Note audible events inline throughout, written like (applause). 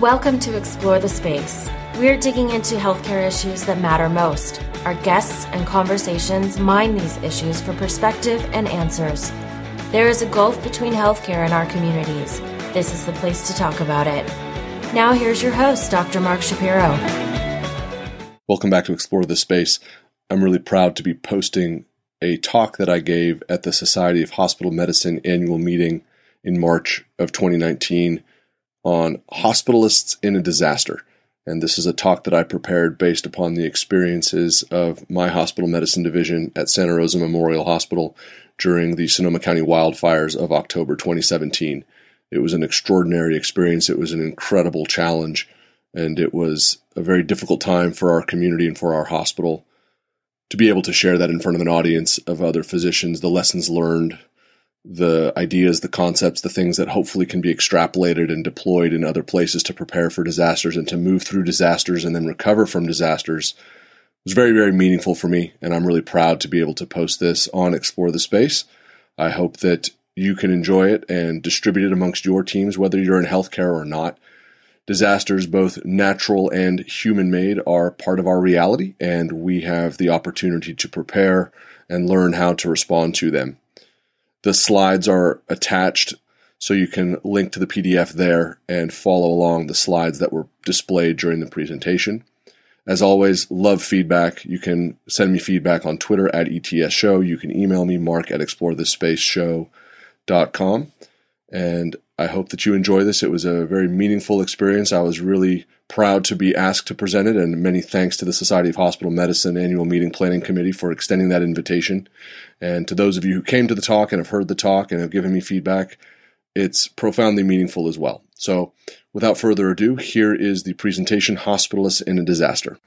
Welcome to Explore the Space. We're digging into healthcare issues that matter most. Our guests and conversations mine these issues for perspective and answers. There is a gulf between healthcare and our communities. This is the place to talk about it. Now, here's your host, Dr. Mark Shapiro. Welcome back to Explore the Space. I'm really proud to be posting a talk that I gave at the Society of Hospital Medicine annual meeting in March of 2019 on hospitalists in a disaster. And this is a talk that I prepared based upon the experiences of my hospital medicine division at Santa Rosa Memorial Hospital during the Sonoma County wildfires of October 2017. It was an extraordinary experience. It was an incredible challenge, and it was a very difficult time for our community and for our hospital to be able to share that in front of an audience of other physicians, the lessons learned, the ideas, the concepts, the things that hopefully can be extrapolated and deployed in other places to prepare for disasters and to move through disasters and then recover from disasters was very, very meaningful for me. And I'm really proud to be able to post this on Explore the Space. I hope that you can enjoy it and distribute it amongst your teams, whether you're in healthcare or not. Disasters, both natural and human made, are part of our reality, and we have the opportunity to prepare and learn how to respond to them. The slides are attached so you can link to the PDF there and follow along the slides that were displayed during the presentation. As always, love feedback. You can send me feedback on Twitter at ETS Show. You can email me, mark at explorethespaceshow.com. And I hope that you enjoy this. It was a very meaningful experience. I was really proud to be asked to present it, and many thanks to the Society of Hospital Medicine Annual Meeting Planning Committee for extending that invitation. And to those of you who came to the talk and have heard the talk and have given me feedback, it's profoundly meaningful as well. So, without further ado, here is the presentation Hospitalists in a Disaster.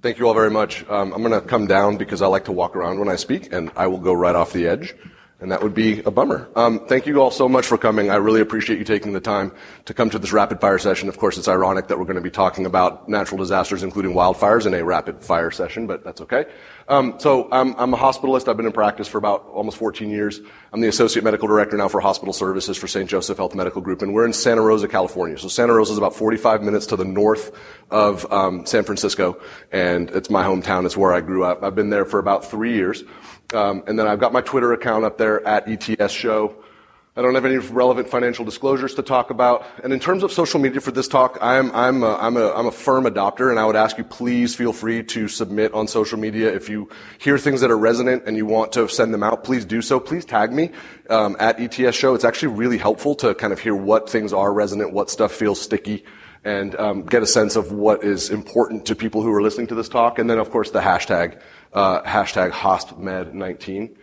Thank you all very much. Um, I'm going to come down because I like to walk around when I speak, and I will go right off the edge and that would be a bummer. Um, thank you all so much for coming. I really appreciate you taking the time to come to this rapid fire session. Of course, it's ironic that we're going to be talking about natural disasters, including wildfires, in a rapid fire session, but that's okay. Um, so I'm, I'm, a hospitalist. I've been in practice for about almost 14 years. I'm the associate medical director now for hospital services for St. Joseph Health Medical Group, and we're in Santa Rosa, California. So Santa Rosa is about 45 minutes to the north of um, San Francisco, and it's my hometown. It's where I grew up. I've been there for about three years. Um, and then I've got my Twitter account up there at ETS Show. I don't have any relevant financial disclosures to talk about. And in terms of social media for this talk, I'm, I'm, a, I'm, a, I'm a firm adopter, and I would ask you please feel free to submit on social media. If you hear things that are resonant and you want to send them out, please do so. Please tag me um, at ETS Show. It's actually really helpful to kind of hear what things are resonant, what stuff feels sticky, and um, get a sense of what is important to people who are listening to this talk. And then, of course, the hashtag uh, hashtag HospMed19.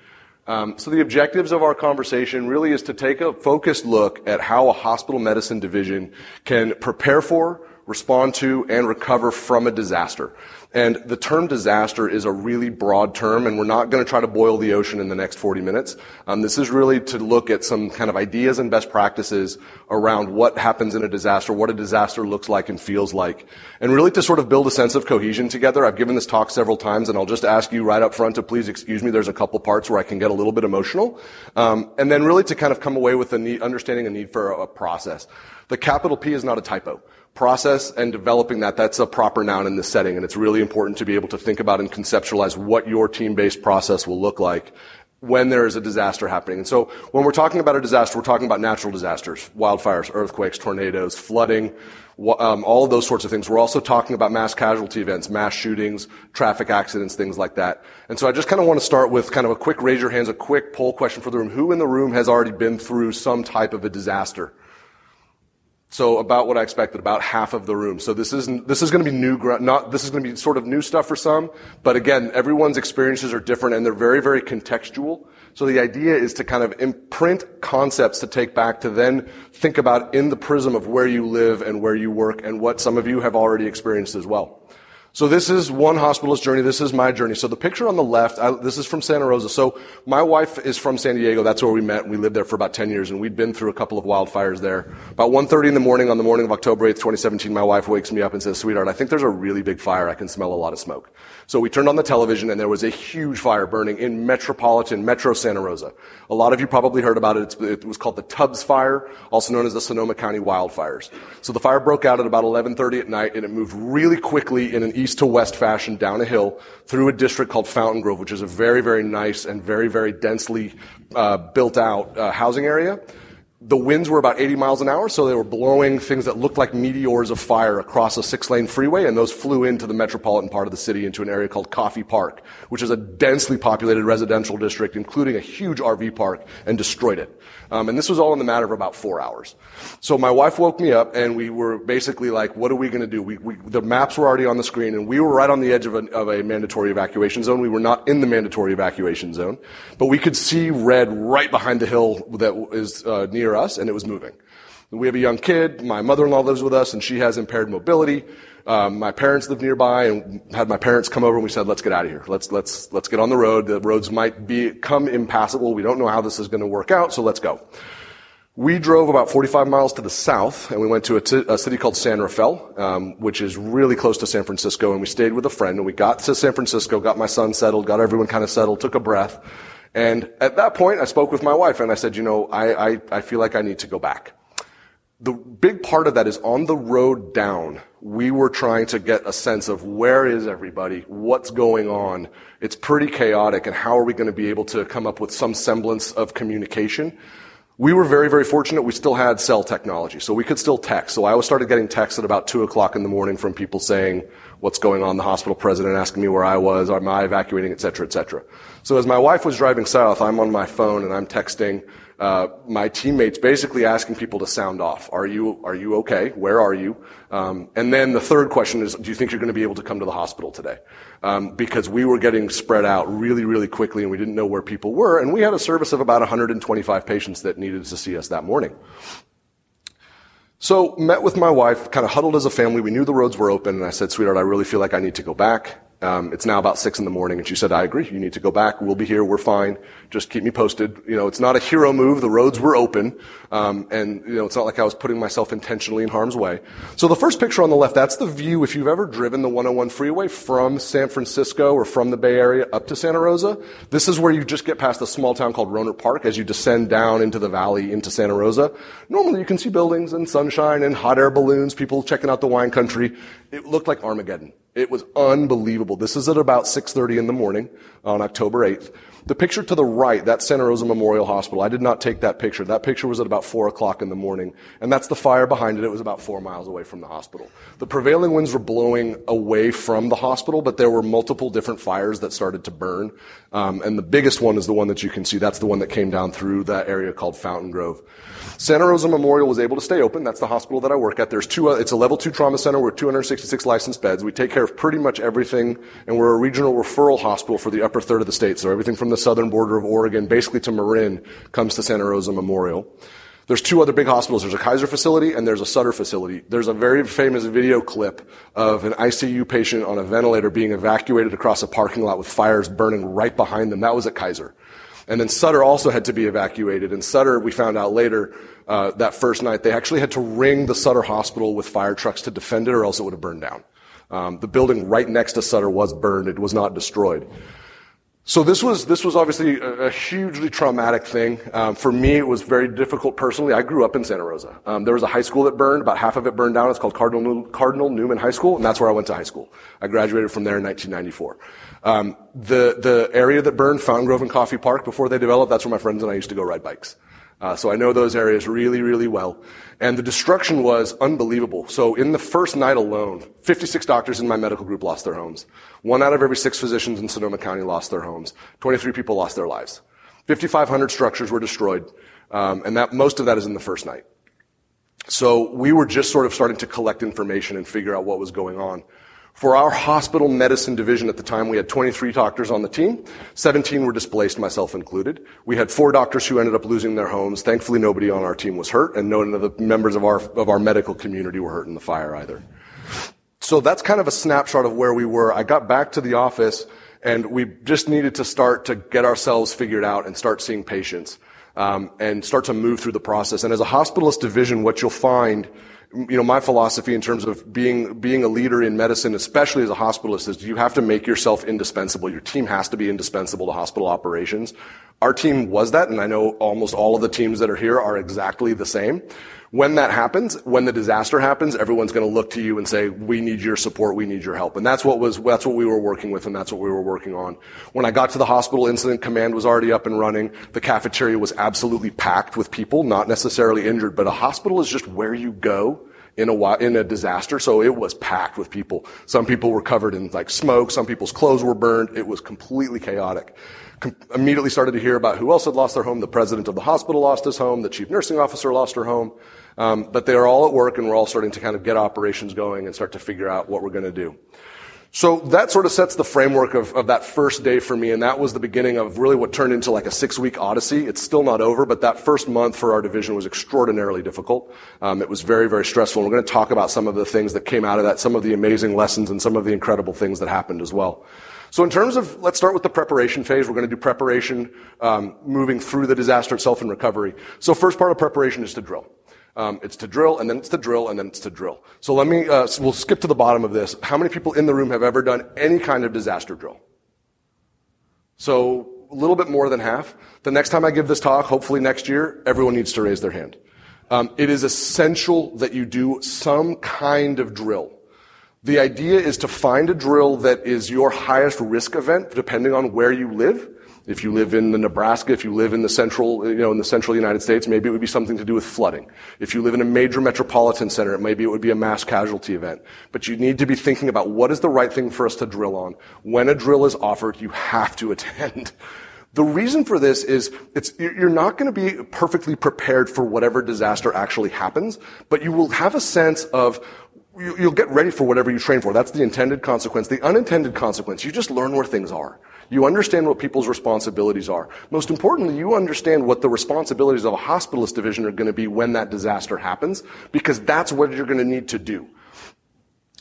Um, so the objectives of our conversation really is to take a focused look at how a hospital medicine division can prepare for, respond to, and recover from a disaster. And the term disaster is a really broad term, and we're not going to try to boil the ocean in the next 40 minutes. Um, this is really to look at some kind of ideas and best practices around what happens in a disaster, what a disaster looks like and feels like, and really to sort of build a sense of cohesion together. I've given this talk several times, and I'll just ask you right up front to please excuse me. There's a couple parts where I can get a little bit emotional, um, and then really to kind of come away with a need, understanding a need for a, a process. The capital P is not a typo process and developing that, that's a proper noun in this setting. And it's really important to be able to think about and conceptualize what your team-based process will look like when there is a disaster happening. And so when we're talking about a disaster, we're talking about natural disasters, wildfires, earthquakes, tornadoes, flooding, um, all of those sorts of things. We're also talking about mass casualty events, mass shootings, traffic accidents, things like that. And so I just kind of want to start with kind of a quick raise your hands, a quick poll question for the room. Who in the room has already been through some type of a disaster? So about what I expected, about half of the room. So this is this is going to be new, not this is going to be sort of new stuff for some. But again, everyone's experiences are different and they're very very contextual. So the idea is to kind of imprint concepts to take back to then think about in the prism of where you live and where you work and what some of you have already experienced as well. So this is one hospitalist journey. This is my journey. So the picture on the left, I, this is from Santa Rosa. So my wife is from San Diego. That's where we met. We lived there for about 10 years and we'd been through a couple of wildfires there. About 1.30 in the morning on the morning of October 8th, 2017, my wife wakes me up and says, sweetheart, I think there's a really big fire. I can smell a lot of smoke. So we turned on the television and there was a huge fire burning in metropolitan, Metro Santa Rosa. A lot of you probably heard about it. It's, it was called the Tubbs Fire, also known as the Sonoma County wildfires. So the fire broke out at about 11.30 at night and it moved really quickly in an east to west fashion down a hill through a district called Fountain Grove, which is a very, very nice and very, very densely uh, built out uh, housing area the winds were about 80 miles an hour, so they were blowing things that looked like meteors of fire across a six lane freeway, and those flew into the metropolitan part of the city into an area called Coffey Park, which is a densely populated residential district, including a huge RV park, and destroyed it. Um, and this was all in the matter of about four hours. So my wife woke me up, and we were basically like, what are we going to do? We, we, the maps were already on the screen, and we were right on the edge of a, of a mandatory evacuation zone. We were not in the mandatory evacuation zone, but we could see red right behind the hill that is uh, near near us, and it was moving. We have a young kid. My mother-in-law lives with us, and she has impaired mobility. Um, my parents live nearby, and had my parents come over, and we said, "Let's get out of here. Let's let's let's get on the road. The roads might become impassable. We don't know how this is going to work out, so let's go." We drove about 45 miles to the south, and we went to a, t- a city called San Rafael, um, which is really close to San Francisco, and we stayed with a friend. And we got to San Francisco, got my son settled, got everyone kind of settled, took a breath. And at that point, I spoke with my wife and I said, you know, I, I, I feel like I need to go back. The big part of that is on the road down, we were trying to get a sense of where is everybody, what's going on. It's pretty chaotic, and how are we going to be able to come up with some semblance of communication? We were very, very fortunate. We still had cell technology, so we could still text. So I started getting texts at about two o'clock in the morning from people saying, what's going on, the hospital president asking me where I was, am I evacuating, et cetera, et cetera. So as my wife was driving south, I'm on my phone and I'm texting uh, my teammates, basically asking people to sound off. Are you are you okay? Where are you? Um, and then the third question is, do you think you're going to be able to come to the hospital today? Um, because we were getting spread out really, really quickly, and we didn't know where people were. And we had a service of about 125 patients that needed to see us that morning. So met with my wife, kind of huddled as a family. We knew the roads were open, and I said, "Sweetheart, I really feel like I need to go back." Um, it's now about six in the morning, and she said, "I agree. You need to go back. We'll be here. We're fine. Just keep me posted." You know, it's not a hero move. The roads were open, um, and you know, it's not like I was putting myself intentionally in harm's way. So the first picture on the left, that's the view. If you've ever driven the 101 freeway from San Francisco or from the Bay Area up to Santa Rosa, this is where you just get past a small town called Rohnert Park as you descend down into the valley into Santa Rosa. Normally, you can see buildings and sunshine and hot air balloons, people checking out the wine country. It looked like Armageddon. It was unbelievable. This is at about 6.30 in the morning on October 8th. The picture to the right, that Santa Rosa Memorial Hospital. I did not take that picture. That picture was at about 4 o'clock in the morning. And that's the fire behind it. It was about four miles away from the hospital. The prevailing winds were blowing away from the hospital, but there were multiple different fires that started to burn. Um, and the biggest one is the one that you can see. That's the one that came down through that area called Fountain Grove. Santa Rosa Memorial was able to stay open. That's the hospital that I work at. There's two, uh, it's a level two trauma center with 266 licensed beds. We take care of pretty much everything, and we're a regional referral hospital for the upper third of the state. So everything from the southern border of Oregon, basically to Marin, comes to Santa Rosa Memorial. There's two other big hospitals. There's a Kaiser facility and there's a Sutter facility. There's a very famous video clip of an ICU patient on a ventilator being evacuated across a parking lot with fires burning right behind them. That was at Kaiser. And then Sutter also had to be evacuated. And Sutter, we found out later, uh, that first night, they actually had to ring the Sutter hospital with fire trucks to defend it or else it would have burned down. Um, the building right next to Sutter was burned. It was not destroyed. So this was this was obviously a, a hugely traumatic thing um, for me. It was very difficult personally. I grew up in Santa Rosa. Um, there was a high school that burned. About half of it burned down. It's called Cardinal, Cardinal Newman High School, and that's where I went to high school. I graduated from there in 1994. Um, the the area that burned, Fountain Grove and Coffey Park, before they developed, that's where my friends and I used to go ride bikes. Uh, so I know those areas really, really well. And the destruction was unbelievable. So in the first night alone, 56 doctors in my medical group lost their homes. One out of every six physicians in Sonoma County lost their homes. 23 people lost their lives. 5,500 structures were destroyed. Um, and that, most of that is in the first night. So we were just sort of starting to collect information and figure out what was going on. For our hospital medicine division at the time, we had 23 doctors on the team. 17 were displaced, myself included. We had four doctors who ended up losing their homes. Thankfully, nobody on our team was hurt, and none of the members of our, of our medical community were hurt in the fire either. so that's kind of a snapshot of where we were. I got back to the office and we just needed to start to get ourselves figured out and start seeing patients um, and start to move through the process. And as a hospitalist division, what you'll find you know, my philosophy in terms of being, being a leader in medicine, especially as a hospitalist, is you have to make yourself indispensable. Your team has to be indispensable to hospital operations. Our team was that, and I know almost all of the teams that are here are exactly the same. When that happens, when the disaster happens, everyone's going to look to you and say, "We need your support. We need your help." And that's what was that's what we were working with, and that's what we were working on. When I got to the hospital, incident command was already up and running. The cafeteria was absolutely packed with people, not necessarily injured, but a hospital is just where you go in a in a disaster. So it was packed with people. Some people were covered in like smoke. Some people's clothes were burned. It was completely chaotic immediately started to hear about who else had lost their home. The president of the hospital lost his home. The chief nursing officer lost her home. Um, but they are all at work, and we're all starting to kind of get operations going and start to figure out what we're going to do. So that sort of sets the framework of, of that first day for me, and that was the beginning of really what turned into like a six-week odyssey. It's still not over, but that first month for our division was extraordinarily difficult. Um, it was very, very stressful, and we're going to talk about some of the things that came out of that, some of the amazing lessons, and some of the incredible things that happened as well. So in terms of, let's start with the preparation phase. We're going to do preparation, um, moving through the disaster itself and recovery. So first part of preparation is to drill. Um, it's to drill, and then it's to drill, and then it's to drill. So let me, uh, we'll skip to the bottom of this. How many people in the room have ever done any kind of disaster drill? So a little bit more than half. The next time I give this talk, hopefully next year, everyone needs to raise their hand. Um, it is essential that you do some kind of drill. The idea is to find a drill that is your highest risk event, depending on where you live. If you live in the Nebraska, if you live in the central, you know, in the central United States, maybe it would be something to do with flooding. If you live in a major metropolitan center, maybe it would be a mass casualty event. But you need to be thinking about what is the right thing for us to drill on. When a drill is offered, you have to (laughs) attend. The reason for this is it's, you're not going to be perfectly prepared for whatever disaster actually happens, but you will have a sense of you'll get ready for whatever you train for. That's the intended consequence. The unintended consequence, you just learn where things are. You understand what people's responsibilities are. Most importantly, you understand what the responsibilities of a hospitalist division are going to be when that disaster happens, because that's what you're going to need to do.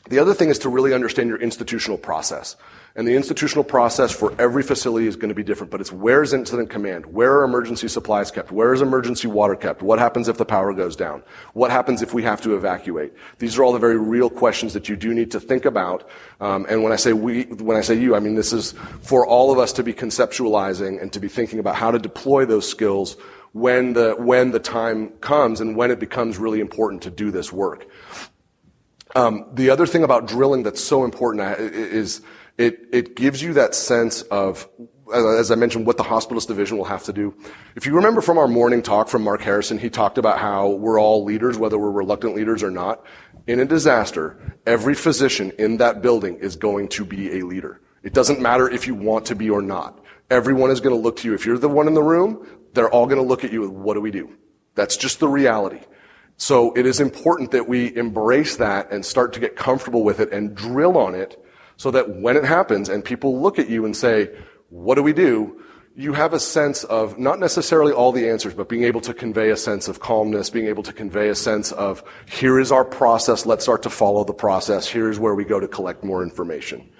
The other thing is to really understand your institutional process. And the institutional process for every facility is going to be different, but it's where is incident command? Where are emergency supplies kept? Where is emergency water kept? What happens if the power goes down? What happens if we have to evacuate? These are all the very real questions that you do need to think about. Um, and when I say we, when I say you, I mean this is for all of us to be conceptualizing and to be thinking about how to deploy those skills when the, when the time comes and when it becomes really important to do this work. Um, the other thing about drilling that's so important uh, is it, it gives you that sense of, as I mentioned, what the hospitalist division will have to do. If you remember from our morning talk from Mark Harrison, he talked about how we're all leaders, whether we're reluctant leaders or not. In a disaster, every physician in that building is going to be a leader. It doesn't matter if you want to be or not. Everyone is going to look to you. If you're the one in the room, they're all going to look at you what do we do? That's just the reality. So it is important that we embrace that and start to get comfortable with it and drill on it so that when it happens and people look at you and say, what do we do? You have a sense of not necessarily all the answers, but being able to convey a sense of calmness, being able to convey a sense of here is our process, let's start to follow the process, here's where we go to collect more information.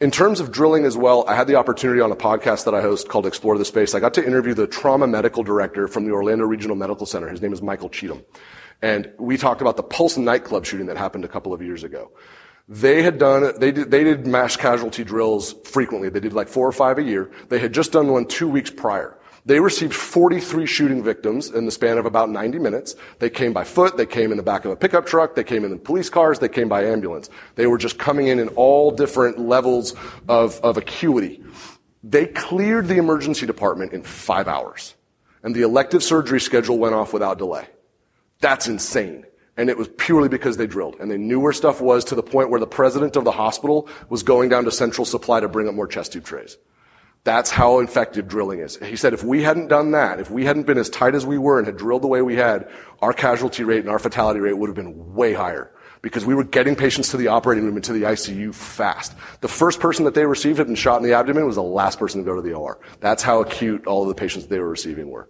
In terms of drilling as well, I had the opportunity on a podcast that I host called Explore the Space. I got to interview the trauma medical director from the Orlando Regional Medical Center. His name is Michael Cheatham. And we talked about the Pulse nightclub shooting that happened a couple of years ago. They had done, they did, they did mass casualty drills frequently. They did like four or five a year. They had just done one two weeks prior. They received 43 shooting victims in the span of about 90 minutes. They came by foot, they came in the back of a pickup truck, they came in police cars, they came by ambulance. They were just coming in in all different levels of, of acuity. They cleared the emergency department in five hours. And the elective surgery schedule went off without delay. That's insane. And it was purely because they drilled. And they knew where stuff was to the point where the president of the hospital was going down to central supply to bring up more chest tube trays. That's how effective drilling is. He said if we hadn't done that, if we hadn't been as tight as we were and had drilled the way we had, our casualty rate and our fatality rate would have been way higher because we were getting patients to the operating room and to the ICU fast. The first person that they received had been shot in the abdomen was the last person to go to the OR. That's how acute all of the patients they were receiving were.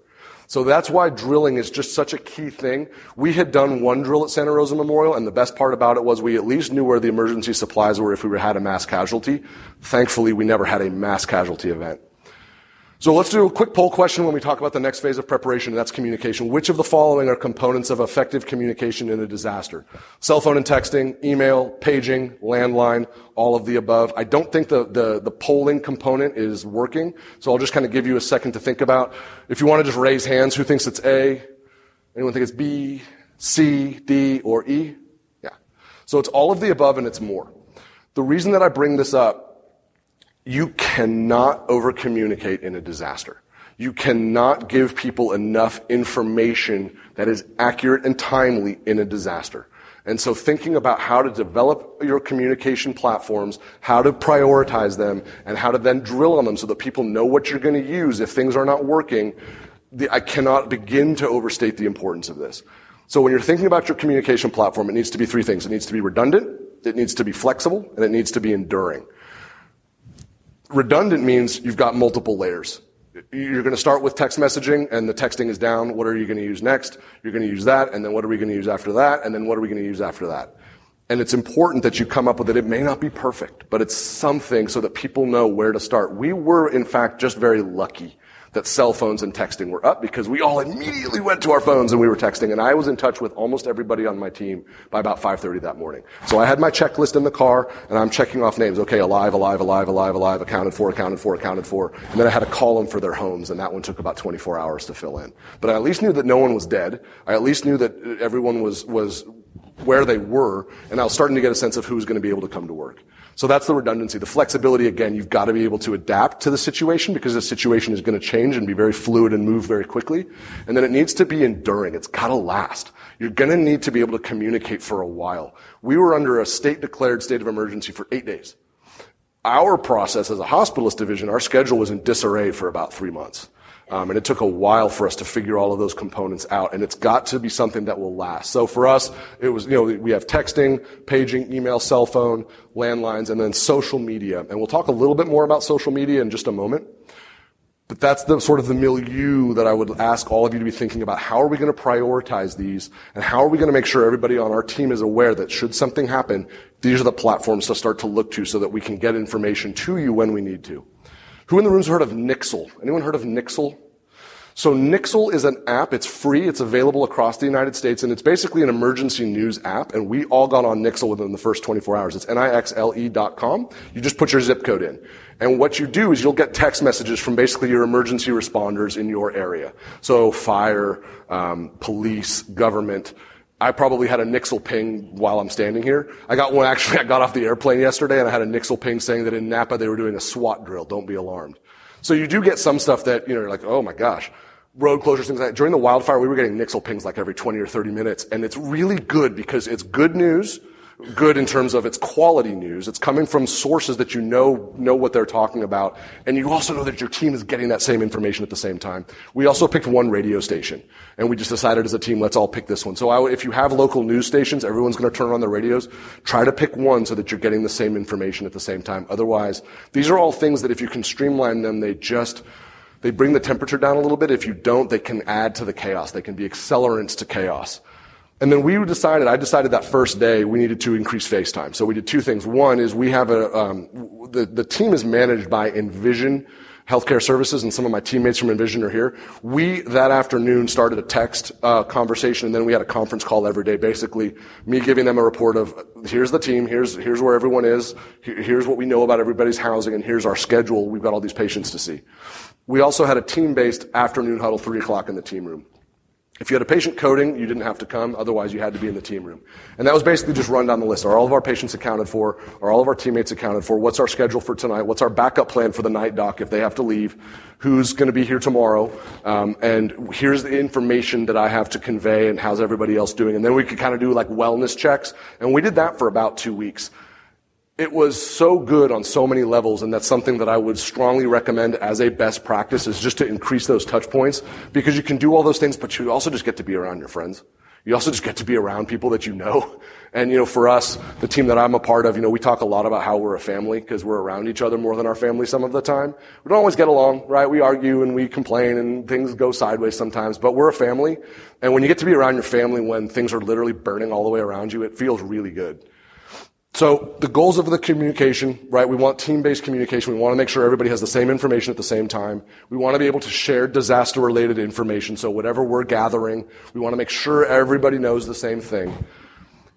So that's why drilling is just such a key thing. We had done one drill at Santa Rosa Memorial, and the best part about it was we at least knew where the emergency supplies were if we had a mass casualty. Thankfully, we never had a mass casualty event. So let's do a quick poll question when we talk about the next phase of preparation, and that's communication. Which of the following are components of effective communication in a disaster? Cell phone and texting, email, paging, landline, all of the above. I don't think the, the, the polling component is working, so I'll just kind of give you a second to think about. If you want to just raise hands, who thinks it's A? Anyone think it's B, C, D, or E? Yeah. So it's all of the above and it's more. The reason that I bring this up you cannot over communicate in a disaster. You cannot give people enough information that is accurate and timely in a disaster. And so thinking about how to develop your communication platforms, how to prioritize them, and how to then drill on them so that people know what you're going to use if things are not working, the, I cannot begin to overstate the importance of this. So when you're thinking about your communication platform, it needs to be three things. It needs to be redundant, it needs to be flexible, and it needs to be enduring. Redundant means you've got multiple layers. You're going to start with text messaging and the texting is down. What are you going to use next? You're going to use that. And then what are we going to use after that? And then what are we going to use after that? And it's important that you come up with it. It may not be perfect, but it's something so that people know where to start. We were, in fact, just very lucky that cell phones and texting were up because we all immediately went to our phones and we were texting. And I was in touch with almost everybody on my team by about 5.30 that morning. So I had my checklist in the car and I'm checking off names. Okay, alive, alive, alive, alive, alive, accounted for, accounted for, accounted for. And then I had call them for their homes and that one took about 24 hours to fill in. But I at least knew that no one was dead. I at least knew that uh, everyone was, was where they were and I was starting to get a sense of who was going to be able to come to work. So that's the redundancy. The flexibility, again, you've got to be able to adapt to the situation because the situation is going to change and be very fluid and move very quickly. And then it needs to be enduring. It's got to last. You're going to need to be able to communicate for a while. We were under a state declared state of emergency for eight days. Our process as a hospitalist division, our schedule was in disarray for about three months. Um, and it took a while for us to figure all of those components out, and it's got to be something that will last. So for us, it was, you know, we have texting, paging, email, cell phone, landlines, and then social media. And we'll talk a little bit more about social media in just a moment. But that's the sort of the milieu that I would ask all of you to be thinking about. How are we going to prioritize these? And how are we going to make sure everybody on our team is aware that should something happen, these are the platforms to start to look to so that we can get information to you when we need to. Who in the room's heard of Nixle? Anyone heard of Nixle? So Nixle is an app. It's free. It's available across the United States, and it's basically an emergency news app. And we all got on Nixle within the first 24 hours. It's nixle.com. You just put your zip code in. And what you do is you'll get text messages from basically your emergency responders in your area. So fire, um, police, government, I probably had a Nixle ping while I'm standing here. I got one actually, I got off the airplane yesterday and I had a Nixle ping saying that in Napa they were doing a SWAT drill. Don't be alarmed. So you do get some stuff that, you know, you're like, oh my gosh. Road closures, things like that. During the wildfire, we were getting Nixle pings like every 20 or 30 minutes. And it's really good because it's good news good in terms of its quality news. It's coming from sources that you know know what they're talking about, and you also know that your team is getting that same information at the same time. We also picked one radio station, and we just decided as a team, let's all pick this one. So I, if you have local news stations, everyone's going to turn on their radios. Try to pick one so that you're getting the same information at the same time. Otherwise, these are all things that if you can streamline them, they just they bring the temperature down a little bit. If you don't, they can add to the chaos. They can be accelerants to chaos. And then we decided, I decided that first day we needed to increase face time. So we did two things. One is we have a, um, the, the team is managed by Envision Healthcare Services, and some of my teammates from Envision are here. We, that afternoon, started a text uh, conversation, and then we had a conference call every day, basically me giving them a report of, here's the team, here's, here's where everyone is, here's what we know about everybody's housing, and here's our schedule. We've got all these patients to see. We also had a team-based afternoon huddle, 3 o'clock in the team room. If you had a patient coding, you didn't have to come. Otherwise, you had to be in the team room. And that was basically just run down the list. Are all of our patients accounted for? Are all of our teammates accounted for? What's our schedule for tonight? What's our backup plan for the night doc if they have to leave? Who's going to be here tomorrow? Um, and here's the information that I have to convey and how's everybody else doing? And then we could kind of do like wellness checks. And we did that for about two weeks. It was so good on so many levels, and that's something that I would strongly recommend as a best practice is just to increase those touch points because you can do all those things, but you also just get to be around your friends. You also just get to be around people that you know. (laughs) And, you know, for us, the team that I'm a part of, you know, we talk a lot about how we're a family because we're around each other more than our family some of the time. We don't always get along, right? We argue and we complain and things go sideways sometimes, but we're a family. And when you get to be around your family when things are literally burning all the way around you, it feels really good. So the goals of the communication, right? We want team-based communication. We want to make sure everybody has the same information at the same time. We want to be able to share disaster-related information. So whatever we're gathering, we want to make sure everybody knows the same thing.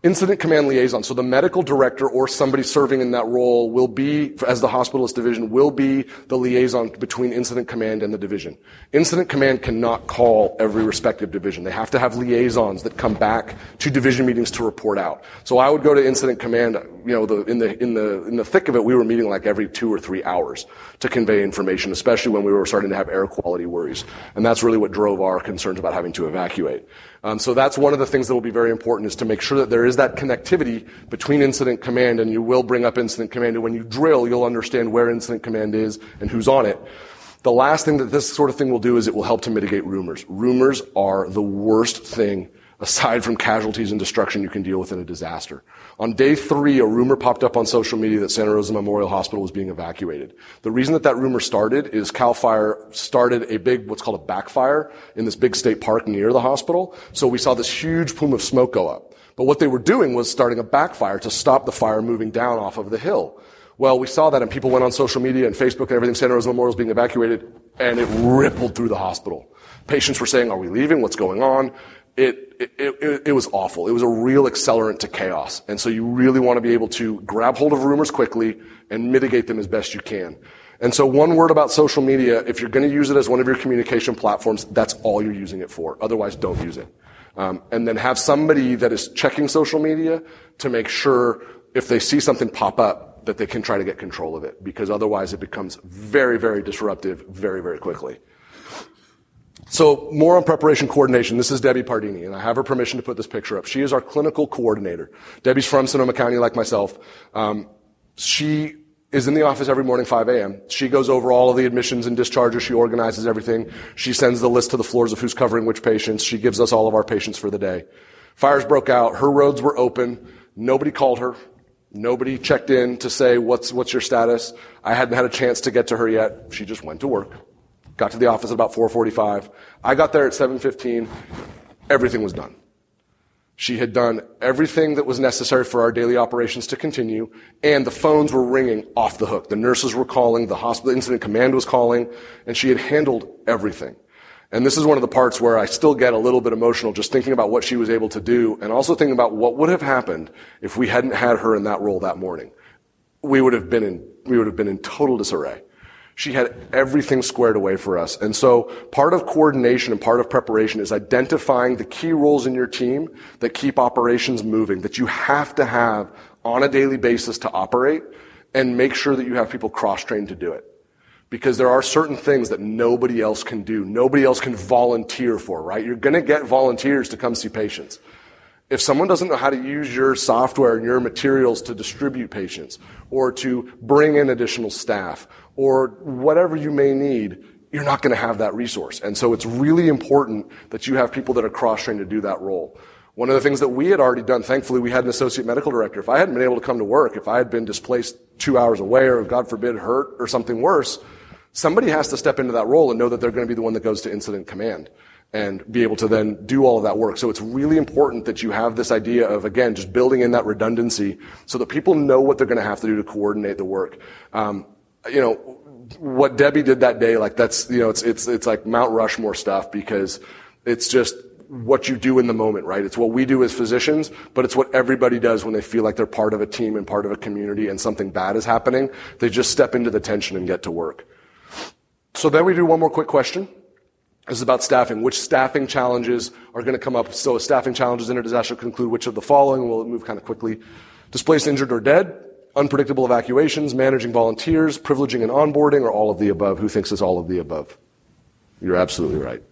Incident command liaison. So the medical director or somebody serving in that role will be, as the hospitalist division, will be the liaison between incident command and the division. Incident command cannot call every respective division. They have to have liaisons that come back to division meetings to report out. So I would go to incident command, you know, the, in the, in the, in the thick of it, we were meeting like every two or three hours to convey information, especially when we were starting to have air quality worries. And that's really what drove our concerns about having to evacuate. Um, so that's one of the things that will be very important is to make sure that there is that connectivity between incident command and you will bring up incident command. And when you drill, you'll understand where incident command is and who's on it. The last thing that this sort of thing will do is it will help to mitigate rumors. Rumors are the worst thing aside from casualties and destruction you can deal with in a disaster. On day three, a rumor popped up on social media that Santa Rosa Memorial Hospital was being evacuated. The reason that that rumor started is CAL FIRE started a big, what's called a backfire in this big state park near the hospital. So we saw this huge plume of smoke go up. But what they were doing was starting a backfire to stop the fire moving down off of the hill. Well, we saw that and people went on social media and Facebook and everything, Santa Rosa Memorial was being evacuated, and it rippled through the hospital. Patients were saying, are we leaving? What's going on? It, it, it, it, was awful. It was a real accelerant to chaos. And so you really want to be able to grab hold of rumors quickly and mitigate them as best you can. And so one word about social media, if you're going to use it as one of your communication platforms, that's all you're using it for. Otherwise, don't use it. Um, and then have somebody that is checking social media to make sure if they see something pop up that they can try to get control of it because otherwise it becomes very, very disruptive very, very quickly. So more on preparation coordination. This is Debbie Pardini, and I have her permission to put this picture up. She is our clinical coordinator. Debbie's from Sonoma County, like myself. Um, she is in the office every morning, 5 a.m. She goes over all of the admissions and discharges. She organizes everything. She sends the list to the floors of who's covering which patients. She gives us all of our patients for the day. Fires broke out. Her roads were open. Nobody called her. Nobody checked in to say, what's, what's your status? I hadn't had a chance to get to her yet. She just went to work. Got to the office at about 4:45. I got there at 7:15. Everything was done. She had done everything that was necessary for our daily operations to continue, and the phones were ringing off the hook. The nurses were calling, the hospital incident command was calling, and she had handled everything. And this is one of the parts where I still get a little bit emotional just thinking about what she was able to do and also thinking about what would have happened if we hadn't had her in that role that morning. We would have been in, we would have been in total disarray. She had everything squared away for us. And so part of coordination and part of preparation is identifying the key roles in your team that keep operations moving, that you have to have on a daily basis to operate and make sure that you have people cross-trained to do it. Because there are certain things that nobody else can do. Nobody else can volunteer for, right? You're gonna get volunteers to come see patients. If someone doesn't know how to use your software and your materials to distribute patients or to bring in additional staff or whatever you may need, you're not going to have that resource. And so it's really important that you have people that are cross-trained to do that role. One of the things that we had already done, thankfully, we had an associate medical director. If I hadn't been able to come to work, if I had been displaced two hours away or, God forbid, hurt or something worse, somebody has to step into that role and know that they're going to be the one that goes to incident command and be able to then do all of that work. So it's really important that you have this idea of, again, just building in that redundancy so that people know what they're going to have to do to coordinate the work. Um, you know, what Debbie did that day, like that's, you know, it's, it's, it's like Mount Rushmore stuff because it's just what you do in the moment, right? It's what we do as physicians, but it's what everybody does when they feel like they're part of a team and part of a community and something bad is happening. They just step into the tension and get to work. So then we do one more quick question. This is about staffing. Which staffing challenges are going to come up? So staffing challenges in a disaster conclude which of the following? We'll move kind of quickly. Displaced, injured, or dead unpredictable evacuations, managing volunteers, privileging and onboarding, or all of the above? Who thinks it's all of the above? You're absolutely right.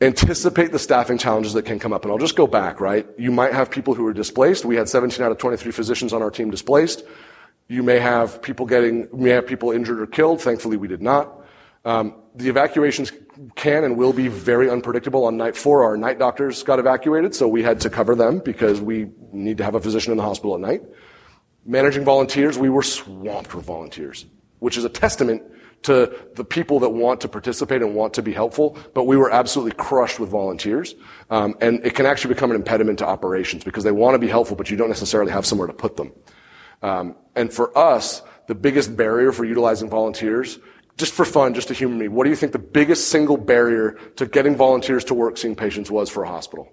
Anticipate the staffing challenges that can come up. And I'll just go back, right? You might have people who are displaced. We had 17 out of 23 physicians on our team displaced. You may have people getting, may have people injured or killed. Thankfully, we did not. Um, the evacuations can and will be very unpredictable. On night four, our night doctors got evacuated, so we had to cover them because we need to have a physician in the hospital at night. Managing volunteers, we were swamped with volunteers, which is a testament to the people that want to participate and want to be helpful, but we were absolutely crushed with volunteers. Um, and it can actually become an impediment to operations because they want to be helpful, but you don't necessarily have somewhere to put them. Um, and for us, the biggest barrier for utilizing volunteers, just for fun, just to humor me, what do you think the biggest single barrier to getting volunteers to work seeing patients was for a hospital?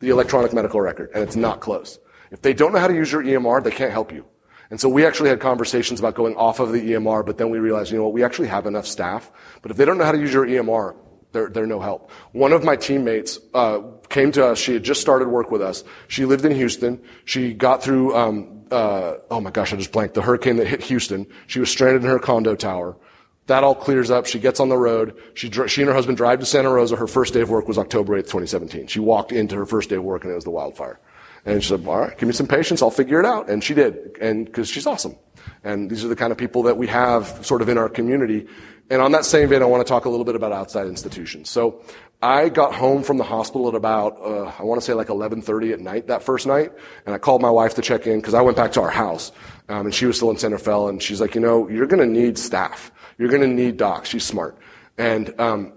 The electronic medical record, and it's not close. If they don't know how to use your EMR, they can't help you. And so we actually had conversations about going off of the EMR, but then we realized, you know what, we actually have enough staff. But if they don't know how to use your EMR, they're, they're no help. One of my teammates uh, came to us. She had just started work with us. She lived in Houston. She got through, um, uh, oh my gosh, I just blanked, the hurricane that hit Houston. She was stranded in her condo tower. That all clears up. She gets on the road. She, she and her husband drive to Santa Rosa. Her first day of work was October 8th, 2017. She walked into her first day of work and it was the wildfire. And she said, all right, give me some patients. I'll figure it out. And she did. And because she's awesome. And these are the kind of people that we have sort of in our community. And on that same vein, I want to talk a little bit about outside institutions. So I got home from the hospital at about, uh, I want to say like 11:30 at night that first night, and I called my wife to check in because I went back to our house, um, and she was still in Santa Fe, and she's like, you know, you're going to need staff, you're going to need docs. She's smart, and um,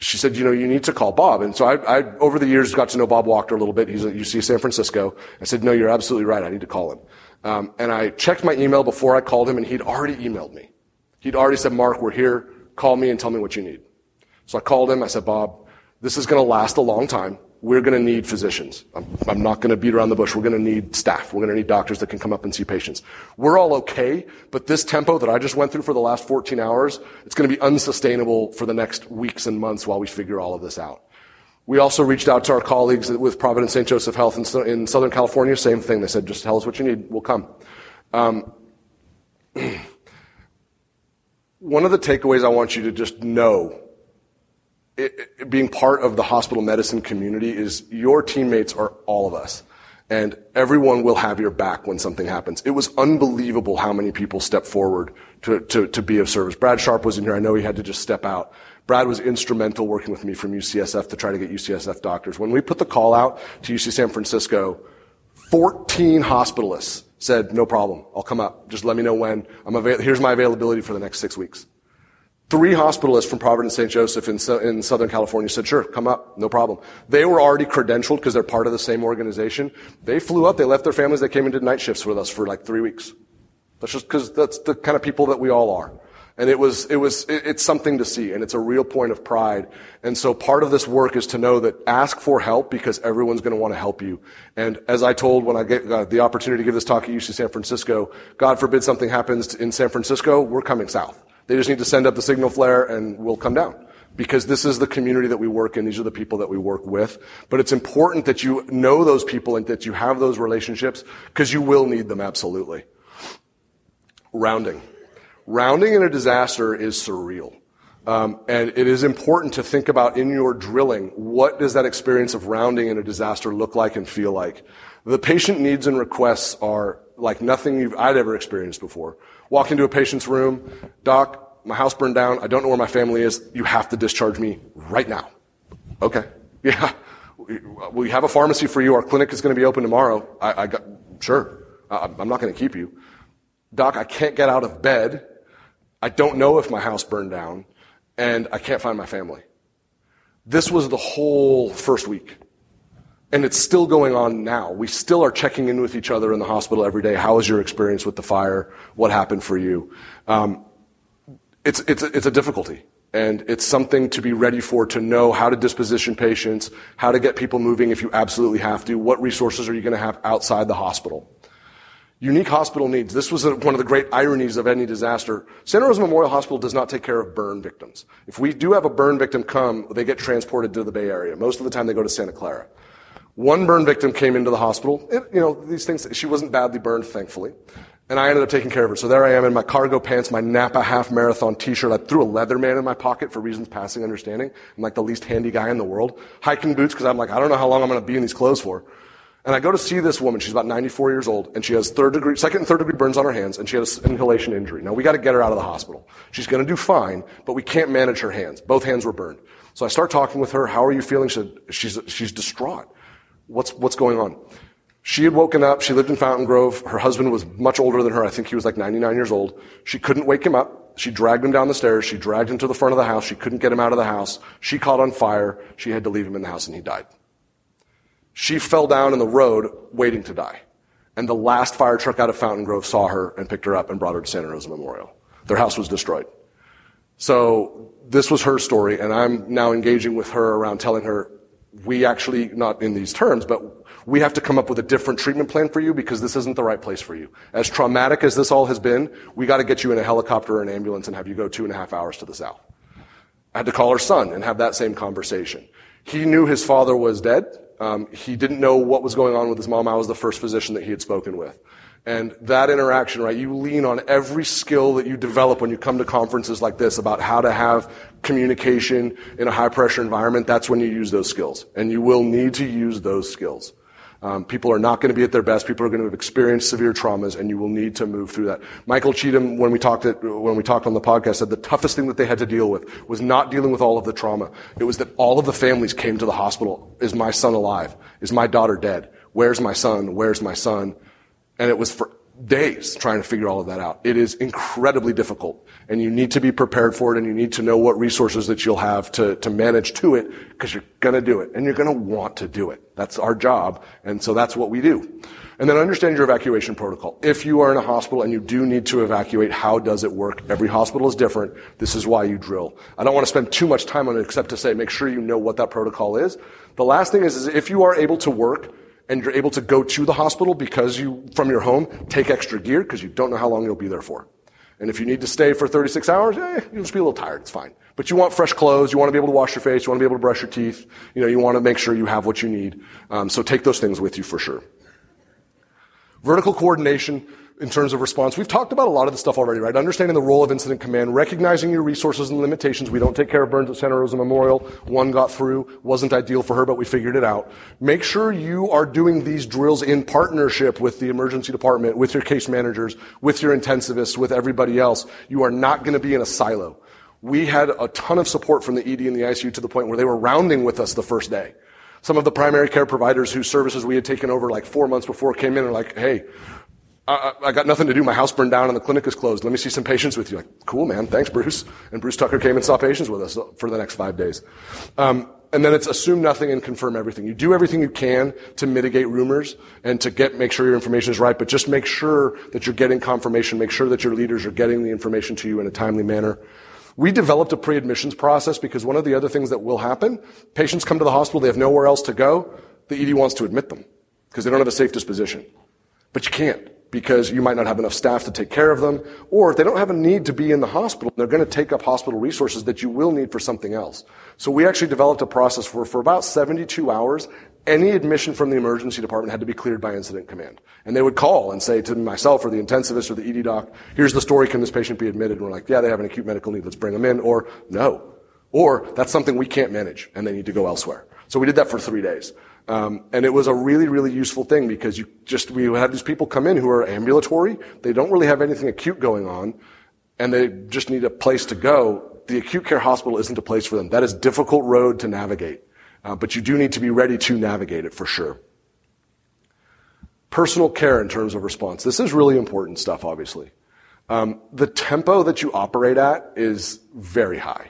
she said, you know, you need to call Bob. And so I, I, over the years, got to know Bob Wachter a little bit. He's at UC San Francisco. I said, no, you're absolutely right. I need to call him. Um, and I checked my email before I called him, and he'd already emailed me. He'd already said, Mark, we're here. Call me and tell me what you need. So I called him. I said, Bob, this is going to last a long time. We're going to need physicians. I'm, I'm not going to beat around the bush. We're going to need staff. We're going to need doctors that can come up and see patients. We're all okay, but this tempo that I just went through for the last 14 hours, it's going to be unsustainable for the next weeks and months while we figure all of this out. We also reached out to our colleagues with Providence St. Joseph Health in, in Southern California. Same thing. They said, just tell us what you need. We'll come. Um, (clears throat) one of the takeaways I want you to just know, it, being part of the hospital medicine community, is your teammates are all of us. And everyone will have your back when something happens. It was unbelievable how many people stepped forward to, to, to be of service. Brad Sharpe was in here. I know he had to just step out. Brad was instrumental working with me from UCSF to try to get UCSF doctors. When we put the call out to UC San Francisco, 14 hospitalists said, no problem. I'll come up. Just let me know when. I'm avail- here's my availability for the next six weeks. Three hospitalists from Providence St. Joseph in, in, Southern California said, sure, come up, no problem. They were already credentialed because they're part of the same organization. They flew up, they left their families, they came and did night shifts with us for like three weeks. That's just because that's the kind of people that we all are. And it was, it was, it, it's something to see, and it's a real point of pride. And so part of this work is to know that ask for help because everyone's going to want to help you. And as I told when I get uh, the opportunity to give this talk at UC San Francisco, God forbid something happens in San Francisco, we're coming south. They just need to send up the signal flare and we'll come down because this is the community that we work in. These are the people that we work with. But it's important that you know those people and that you have those relationships because you will need them absolutely. Rounding. Rounding in a disaster is surreal. Um, and it is important to think about in your drilling what does that experience of rounding in a disaster look like and feel like. The patient needs and requests are like nothing I'd ever experienced before. Walk into a patient's room, doc, my house burned down. I don't know where my family is. You have to discharge me right now. Okay. (laughs) Yeah. We have a pharmacy for you. Our clinic is going to be open tomorrow. I, I got, sure. I, I'm not going to keep you. Doc, I can't get out of bed. I don't know if my house burned down, and I can't find my family. This was the whole first week. And it's still going on now. We still are checking in with each other in the hospital every day. How was your experience with the fire? What happened for you? Um, it's, it's, it's a difficulty. And it's something to be ready for to know how to disposition patients, how to get people moving if you absolutely have to, what resources are you going to have outside the hospital. Unique hospital needs. This was one of the great ironies of any disaster. Santa Rosa Memorial Hospital does not take care of burn victims. If we do have a burn victim come, they get transported to the Bay Area. Most of the time they go to Santa Clara. One burn victim came into the hospital. It, you know, these things, she wasn't badly burned, thankfully. And I ended up taking care of her. So there I am in my cargo pants, my Napa half marathon t-shirt. I threw a Leatherman in my pocket for reasons passing understanding. I'm like the least handy guy in the world. Hiking boots because I'm like, I don't know how long I'm going to be in these clothes for. And I go to see this woman. She's about 94 years old, and she has third degree, second and third degree burns on her hands, and she has an inhalation injury. Now we got to get her out of the hospital. She's going to do fine, but we can't manage her hands. Both hands were burned. So I start talking with her. How are you feeling? She said, she's, she's distraught. What's, what's going on? She had woken up. She lived in Fountain Grove. Her husband was much older than her. I think he was like 99 years old. She couldn't wake him up. She dragged him down the stairs. She dragged him to the front of the house. She couldn't get him out of the house. She caught on fire. She had to leave him in the house and he died. She fell down in the road waiting to die. And the last fire truck out of Fountain Grove saw her and picked her up and brought her to Santa Rosa Memorial. Their house was destroyed. So this was her story, and I'm now engaging with her around telling her we actually, not in these terms, but we have to come up with a different treatment plan for you because this isn't the right place for you. As traumatic as this all has been, we got to get you in a helicopter or an ambulance and have you go two and a half hours to the south. I had to call her son and have that same conversation. He knew his father was dead. Um, he didn't know what was going on with his mom. I was the first physician that he had spoken with. And that interaction, right, you lean on every skill that you develop when you come to conferences like this about how to have communication in a high pressure environment. That's when you use those skills. And you will need to use those skills. Um, people are not going to be at their best. People are going to have experienced severe traumas, and you will need to move through that. Michael Cheatham, when we talked at, when we talked on the podcast, said the toughest thing that they had to deal with was not dealing with all of the trauma. It was that all of the families came to the hospital. Is my son alive? Is my daughter dead? Where's my son? Where's my son? And it was for days trying to figure all of that out. It is incredibly difficult and you need to be prepared for it and you need to know what resources that you'll have to, to manage to it because you're going to do it and you're going to want to do it. That's our job. And so that's what we do. And then understand your evacuation protocol. If you are in a hospital and you do need to evacuate, how does it work? Every hospital is different. This is why you drill. I don't want to spend too much time on it except to say make sure you know what that protocol is. The last thing is, is if you are able to work and you're able to go to the hospital because you, from your home, take extra gear because you don't know how long you'll be there for. And if you need to stay for 36 hours, eh, you'll just be a little tired. It's fine. But you want fresh clothes. You want to be able to wash your face. You want to be able to brush your teeth. You know, you want to make sure you have what you need. Um, so take those things with you for sure. Vertical coordination in terms of response. We've talked about a lot of this stuff already, right? Understanding the role of incident command, recognizing your resources and limitations. We don't take care of burns at Santa Rosa Memorial. One got through, wasn't ideal for her, but we figured it out. Make sure you are doing these drills in partnership with the emergency department, with your case managers, with your intensivists, with everybody else. You are not going to be in a silo. We had a ton of support from the ED and the ICU to the point where they were rounding with us the first day. Some of the primary care providers whose services we had taken over like four months before came in and like, hey, I, I, got nothing to do. My house burned down and the clinic is closed. Let me see some patients with you. Like, cool, man. Thanks, Bruce. And Bruce Tucker came and saw patients with us for the next five days. Um, and then it's assume nothing and confirm everything. You do everything you can to mitigate rumors and to get, make sure your information is right, but just make sure that you're getting confirmation. Make sure that your leaders are getting the information to you in a timely manner. We developed a pre-admissions process because one of the other things that will happen, patients come to the hospital, they have nowhere else to go. The ED wants to admit them because they don't have a safe disposition. But you can't because you might not have enough staff to take care of them, or if they don't have a need to be in the hospital, they're going to take up hospital resources that you will need for something else. So we actually developed a process where for about 72 hours, any admission from the emergency department had to be cleared by incident command. And they would call and say to myself or the intensivist or the ED doc, here's the story, can this patient be admitted? And we're like, yeah, they have an acute medical need, let's bring them in, or no. Or that's something we can't manage and they need to go elsewhere. So we did that for three days. Um, and it was a really, really useful thing because you just, we had these people come in who are ambulatory. They don't really have anything acute going on and they just need a place to go. The acute care hospital isn't a place for them. That is difficult road to navigate. Uh, but you do need to be ready to navigate it for sure. Personal care in terms of response. This is really important stuff, obviously. Um, the tempo that you operate at is very high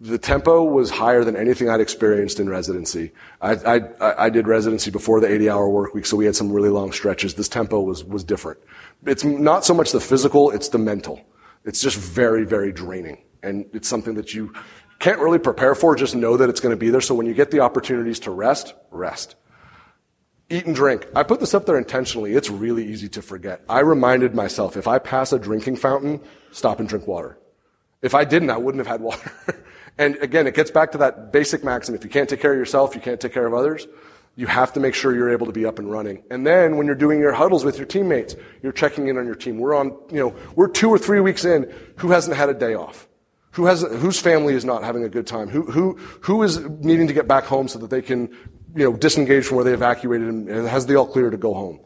the tempo was higher than anything I'd experienced in residency. I, I, I did residency before the 80 hour work week, so we had some really long stretches. This tempo was, was different. It's not so much the physical, it's the mental. It's just very, very draining. And it's something that you can't really prepare for, just know that it's going to be there. So when you get the opportunities to rest, rest. Eat and drink. I put this up there intentionally. It's really easy to forget. I reminded myself, if I pass a drinking fountain, stop and drink water. If I didn't, I wouldn't have had water. (laughs) And again, it gets back to that basic maxim. If you can't take care of yourself, you can't take care of others. You have to make sure you're able to be up and running. And then when you're doing your huddles with your teammates, you're checking in on your team. We're on, you know, we're two or three weeks in. Who hasn't had a day off? Who has, whose family is not having a good time? Who, who, who is needing to get back home so that they can you know, disengage from where they evacuated and has the all clear to go home.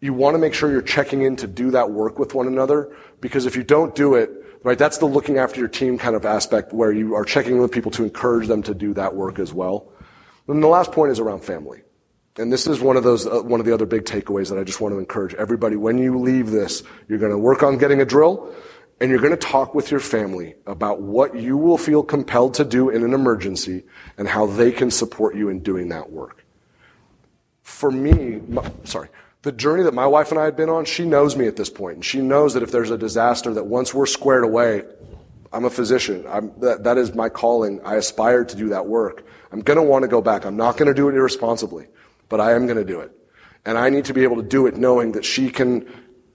You want to make sure you're checking in to do that work with one another because if you don't do it, right, that's the looking after your team kind of aspect where you are checking in with people to encourage them to do that work as well. And the last point is around family. And this is one of those, uh, one of the other big takeaways that I just want to encourage everybody. When you leave this, you're going to work on getting a drill and you're going to talk with your family about what you will feel compelled to do in an emergency and how they can support you in doing that work. For me, my, sorry, the journey that my wife and I had been on, she knows me at this point, and she knows that if there's a disaster, that once we're squared away, I'm a physician. I'm, that, that is my calling. I aspire to do that work. I'm going to want to go back. I'm not going to do it irresponsibly, but I am going to do it. And I need to be able to do it knowing that she can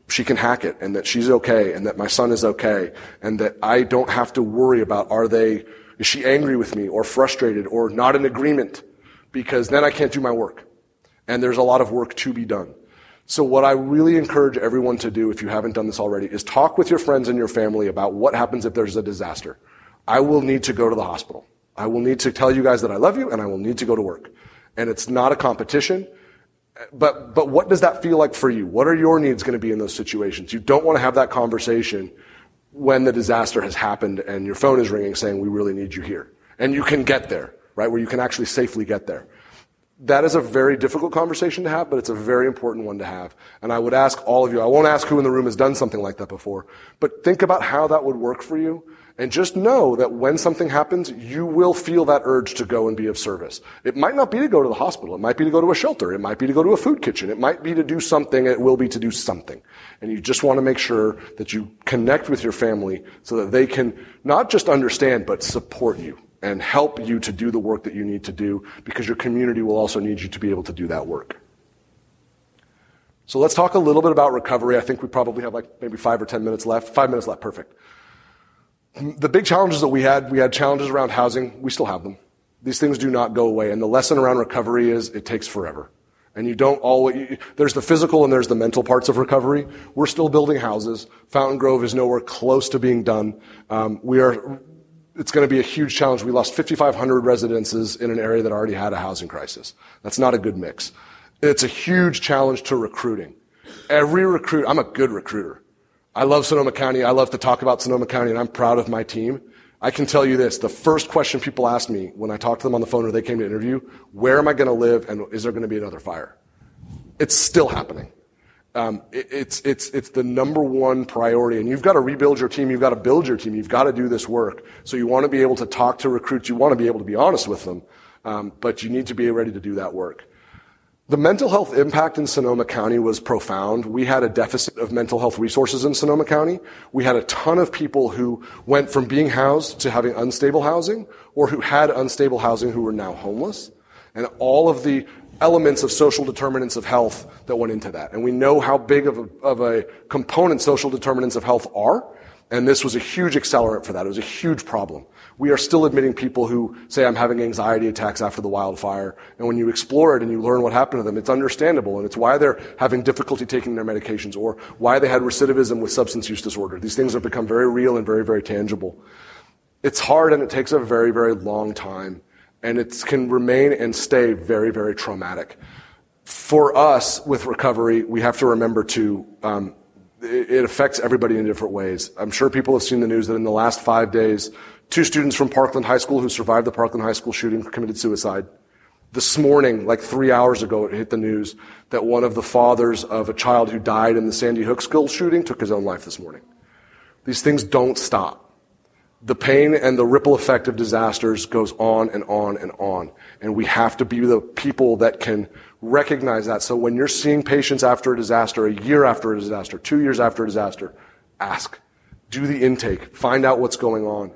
she can hack it and that she's okay and that my son is okay and that I don't have to worry about are they, is she angry with me or frustrated or not in agreement? Because then I can't do my work. And there's a lot of work to be done. So what I really encourage everyone to do, if you haven't done this already, is talk with your friends and your family about what happens if there's a disaster. I will need to go to the hospital. I will need to tell you guys that I love you and I will need to go to work. And it's not a competition but, but what does that feel like for you? What are your needs going to be in those situations? You don't want to have that conversation when the disaster has happened and your phone is ringing saying, we really need you here. And you can get there, right? Where you can actually safely get there. That is a very difficult conversation to have, but it's a very important one to have. And I would ask all of you, I won't ask who in the room has done something like that before, but think about how that would work for you and just know that when something happens, you will feel that urge to go and be of service. It might not be to go to the hospital. It might be to go to a shelter. It might be to go to a food kitchen. It might be to do something. It will be to do something. And you just want to make sure that you connect with your family so that they can not just understand, but support you and help you to do the work that you need to do because your community will also need you to be able to do that work. So let's talk a little bit about recovery. I think we probably have like maybe five or ten minutes left. Five minutes left. Perfect. The big challenges that we had, we had challenges around housing. We still have them. These things do not go away. And the lesson around recovery is it takes forever. And you don't always, there's the physical and there's the mental parts of recovery. We're still building houses. Fountaingrove is nowhere close to being done. Um, we are, it's going to be a huge challenge. We lost 5,500 residences in an area that already had a housing crisis. That's not a good mix. It's a huge challenge to recruiting. Every recruit, I'm a good recruiter. I love Sonoma County. I love to talk about Sonoma County, and I'm proud of my team. I can tell you this. The first question people ask me when I talk to them on the phone or they came to interview, where am I going to live and is there going to be another fire? It's still happening. Um, it, it's, it's, it's the number one priority. And you've got to rebuild your team. You've got to build your team. You've got to do this work. So you want to be able to talk to recruits. You want to be able to be honest with them. Um, but you need to be ready to do that work. The mental health impact in Sonoma County was profound. We had a deficit of mental health resources in Sonoma County. We had a ton of people who went from being housed to having unstable housing or who had unstable housing who were now homeless. And all of the elements of social determinants of health that went into that. And we know how big of a, of a component social determinants of health are. And this was a huge accelerant for that. It was a huge problem. We are still admitting people who say, I'm having anxiety attacks after the wildfire. And when you explore it and you learn what happened to them, it's understandable. And it's why they're having difficulty taking their medications or why they had recidivism with substance use disorder. These things have become very real and very, very tangible. It's hard and it takes a very, very long time. And it can remain and stay very, very traumatic. For us, with recovery, we have to remember to um, it affects everybody in different ways. I'm sure people have seen the news that in the last five days, Two students from Parkland High School who survived the Parkland High School shooting committed suicide. This morning, like three hours ago, it hit the news that one of the fathers of a child who died in the Sandy Hook school shooting took his own life this morning. These things don't stop. The pain and the ripple effect of disasters goes on and on and on. And we have to be the people that can recognize that. So when you're seeing patients after a disaster, a year after a disaster, two years after a disaster, ask. Do the intake. Find out what's going on.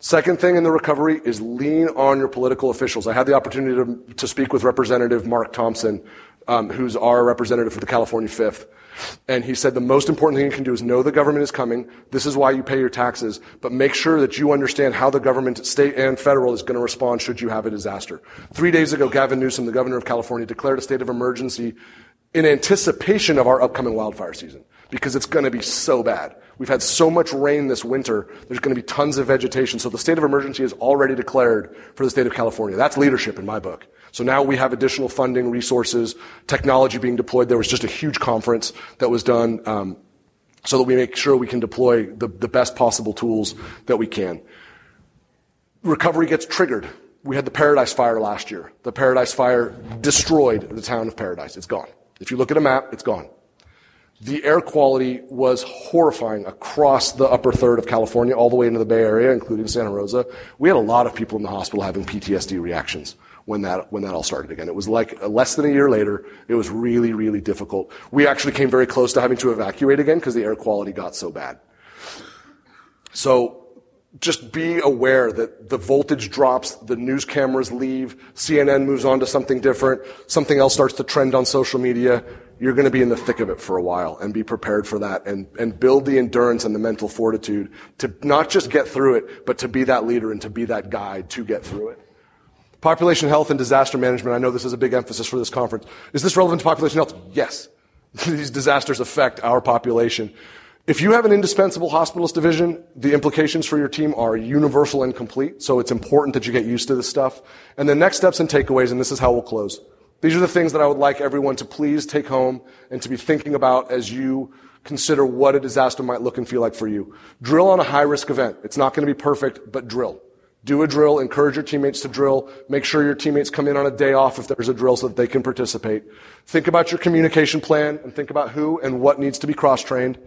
Second thing in the recovery is lean on your political officials. I had the opportunity to, to speak with Representative Mark Thompson, um, who's our representative for the California 5th. And he said the most important thing you can do is know the government is coming. This is why you pay your taxes. But make sure that you understand how the government, state and federal, is going to respond should you have a disaster. Three days ago, Gavin Newsom, the governor of California, declared a state of emergency in anticipation of our upcoming wildfire season because it's going to be so bad. We've had so much rain this winter, there's going to be tons of vegetation. So the state of emergency is already declared for the state of California. That's leadership in my book. So now we have additional funding, resources, technology being deployed. There was just a huge conference that was done um, so that we make sure we can deploy the, the best possible tools that we can. Recovery gets triggered. We had the Paradise Fire last year. The Paradise Fire destroyed the town of Paradise. It's gone. If you look at a map, it's gone. The air quality was horrifying across the upper third of California, all the way into the Bay Area, including Santa Rosa. We had a lot of people in the hospital having PTSD reactions when that, when that all started again. It was like uh, less than a year later. It was really, really difficult. We actually came very close to having to evacuate again because the air quality got so bad. So just be aware that the voltage drops, the news cameras leave, CNN moves on to something different, something else starts to trend on social media. You're going to be in the thick of it for a while and be prepared for that and, and build the endurance and the mental fortitude to not just get through it, but to be that leader and to be that guide to get through it. Population health and disaster management. I know this is a big emphasis for this conference. Is this relevant to population health? Yes. (laughs) These disasters affect our population. If you have an indispensable hospitalist division, the implications for your team are universal and complete. So it's important that you get used to this stuff. And the next steps and takeaways, and this is how we'll close. These are the things that I would like everyone to please take home and to be thinking about as you consider what a disaster might look and feel like for you. Drill on a high risk event. It's not going to be perfect, but drill. Do a drill, encourage your teammates to drill, make sure your teammates come in on a day off if there's a drill so that they can participate. Think about your communication plan and think about who and what needs to be cross-trained.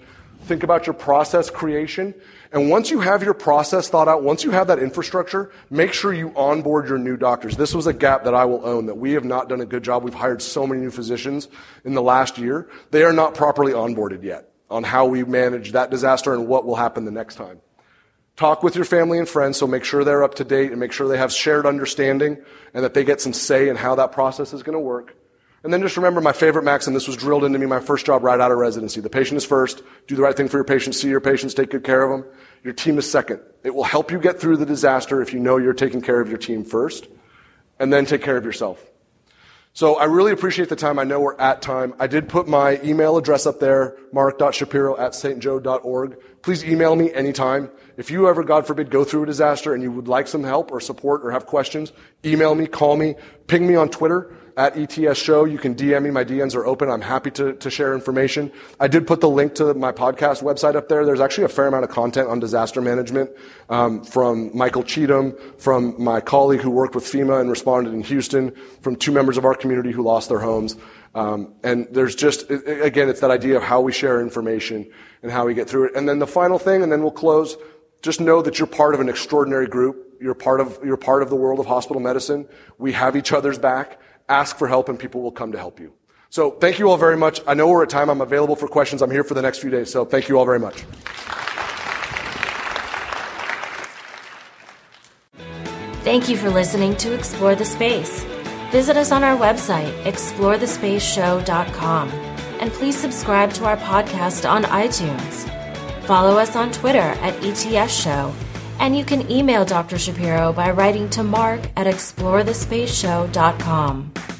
Think about your process creation. And once you have your process thought out, once you have that infrastructure, make sure you onboard your new doctors. This was a gap that I will own that we have not done a good job. We've hired so many new physicians in the last year. They are not properly onboarded yet on how we manage that disaster and what will happen the next time. Talk with your family and friends, so make sure they're up to date and make sure they have shared understanding and that they get some say in how that process is going to work. And then just remember my favorite maxim, this was drilled into me my first job right out of residency. The patient is first. Do the right thing for your patients. See your patients. Take good care of them. Your team is second. It will help you get through the disaster if you know you're taking care of your team first. And then take care of yourself. So I really appreciate the time. I know we're at time. I did put my email address up there, mark.shapiro at stjoe.org. Please email me anytime. If you ever, God forbid, go through a disaster and you would like some help or support or have questions, email me, call me, ping me on Twitter at ETS Show. You can DM me. My DMs are open. I'm happy to, to share information. I did put the link to my podcast website up there. There's actually a fair amount of content on disaster management um, from Michael Cheatham, from my colleague who worked with FEMA and responded in Houston, from two members of our community who lost their homes. Um, and there's just, again, it's that idea of how we share information and how we get through it. And then the final thing, and then we'll close, just know that you're part of an extraordinary group. You're part of, you're part of the world of hospital medicine. We have each other's back ask for help and people will come to help you. So thank you all very much. I know we're at time. I'm available for questions. I'm here for the next few days. So thank you all very much. Thank you for listening to Explore the Space. Visit us on our website, explorethespaceshow.com, and please subscribe to our podcast on iTunes. Follow us on Twitter at ETS Show and you can email Dr. Shapiro by writing to mark at explorethespaceshow.com.